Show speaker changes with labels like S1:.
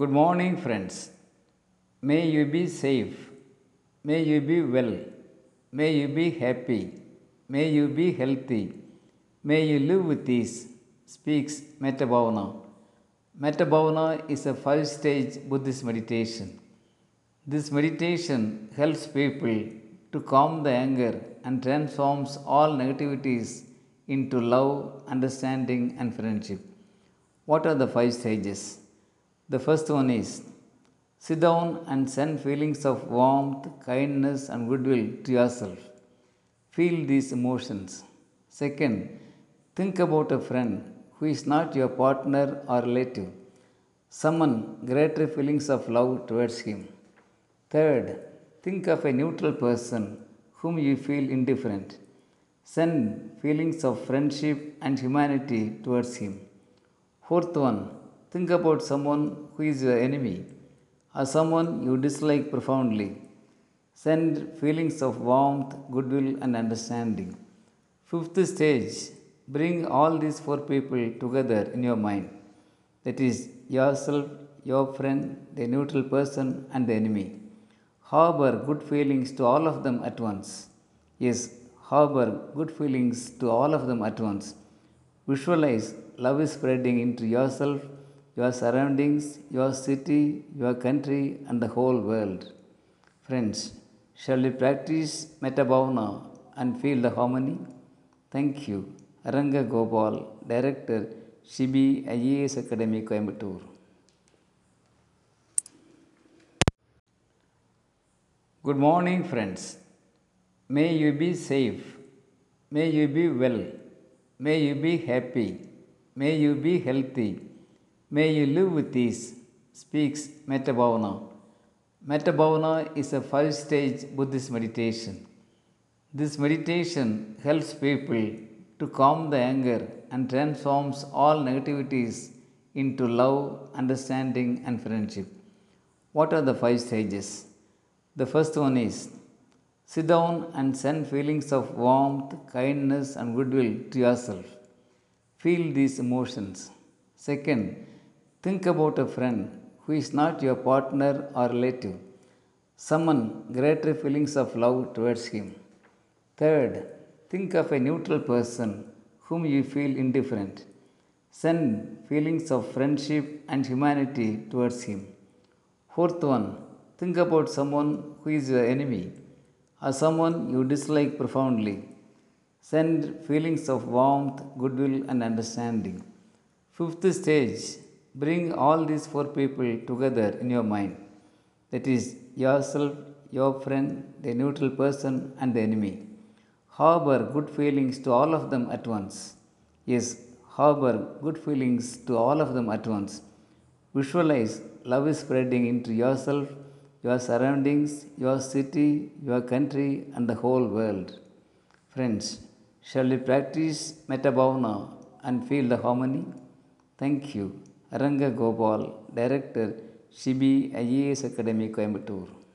S1: Good morning, friends. May you be safe. May you be well. May you be happy. May you be healthy. May you live with ease, speaks Metta Bhavana. Metta Bhavana is a five stage Buddhist meditation. This meditation helps people to calm the anger and transforms all negativities into love, understanding, and friendship. What are the five stages? The first one is sit down and send feelings of warmth, kindness, and goodwill to yourself. Feel these emotions. Second, think about a friend who is not your partner or relative. Summon greater feelings of love towards him. Third, think of a neutral person whom you feel indifferent. Send feelings of friendship and humanity towards him. Fourth one, think about someone who is your enemy or someone you dislike profoundly. Send feelings of warmth, goodwill, and understanding. Fifth stage, bring all these four people together in your mind. That is, yourself, your friend, the neutral person, and the enemy. Harbor good feelings to all of them at once. Yes, harbor good feelings to all of them at once. Visualize love is spreading into yourself, your surroundings, your city, your country, and the whole world. Friends, shall we practice Metta Bhavana and feel the harmony? Thank you. Aranga Gopal, Director, Shibi IAS Academy, Coimbatore. Good morning, friends. May you be safe. May you be well. May you be happy. May you be healthy. May you live with ease, speaks Metta Bhavana. Metta Bhavana is a five stage Buddhist meditation. This meditation helps people to calm the anger and transforms all negativities into love, understanding, and friendship. What are the five stages? The first one is sit down and send feelings of warmth, kindness, and goodwill to yourself. Feel these emotions. Second, think about a friend who is not your partner or relative. Summon greater feelings of love towards him. Third, think of a neutral person whom you feel indifferent. Send feelings of friendship and humanity towards him. Fourth one, think about someone who is your enemy or someone you dislike profoundly. Send feelings of warmth, goodwill, and understanding. Fifth stage, bring all these four people together in your mind. That is, yourself, your friend, the neutral person, and the enemy. Harbor good feelings to all of them at once. Yes, harbor good feelings to all of them at once. Visualize love is spreading into yourself, your surroundings, your city, your country, and the whole world. Friends, shall we practice Metta Bhavana and feel the harmony? Thank you. Aranga Gopal, Director, Shibi IAS Academy, Coimbatore.